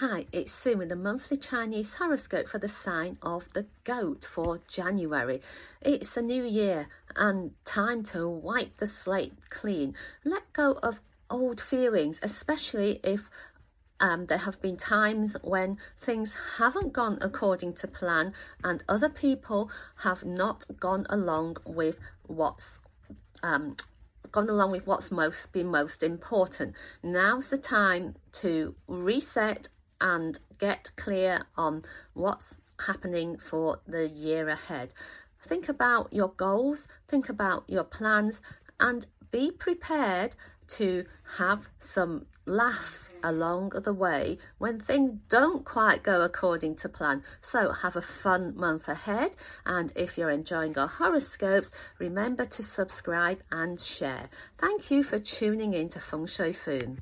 Hi, it's Sue with the monthly Chinese horoscope for the sign of the goat for January. It's a new year and time to wipe the slate clean. Let go of old feelings, especially if um, there have been times when things haven't gone according to plan and other people have not gone along with what's um, gone along with what's most been most important. Now's the time to reset and get clear on what's happening for the year ahead. Think about your goals, think about your plans, and be prepared to have some laughs along the way when things don't quite go according to plan. So have a fun month ahead. And if you're enjoying our horoscopes, remember to subscribe and share. Thank you for tuning in to Feng Shui Foon.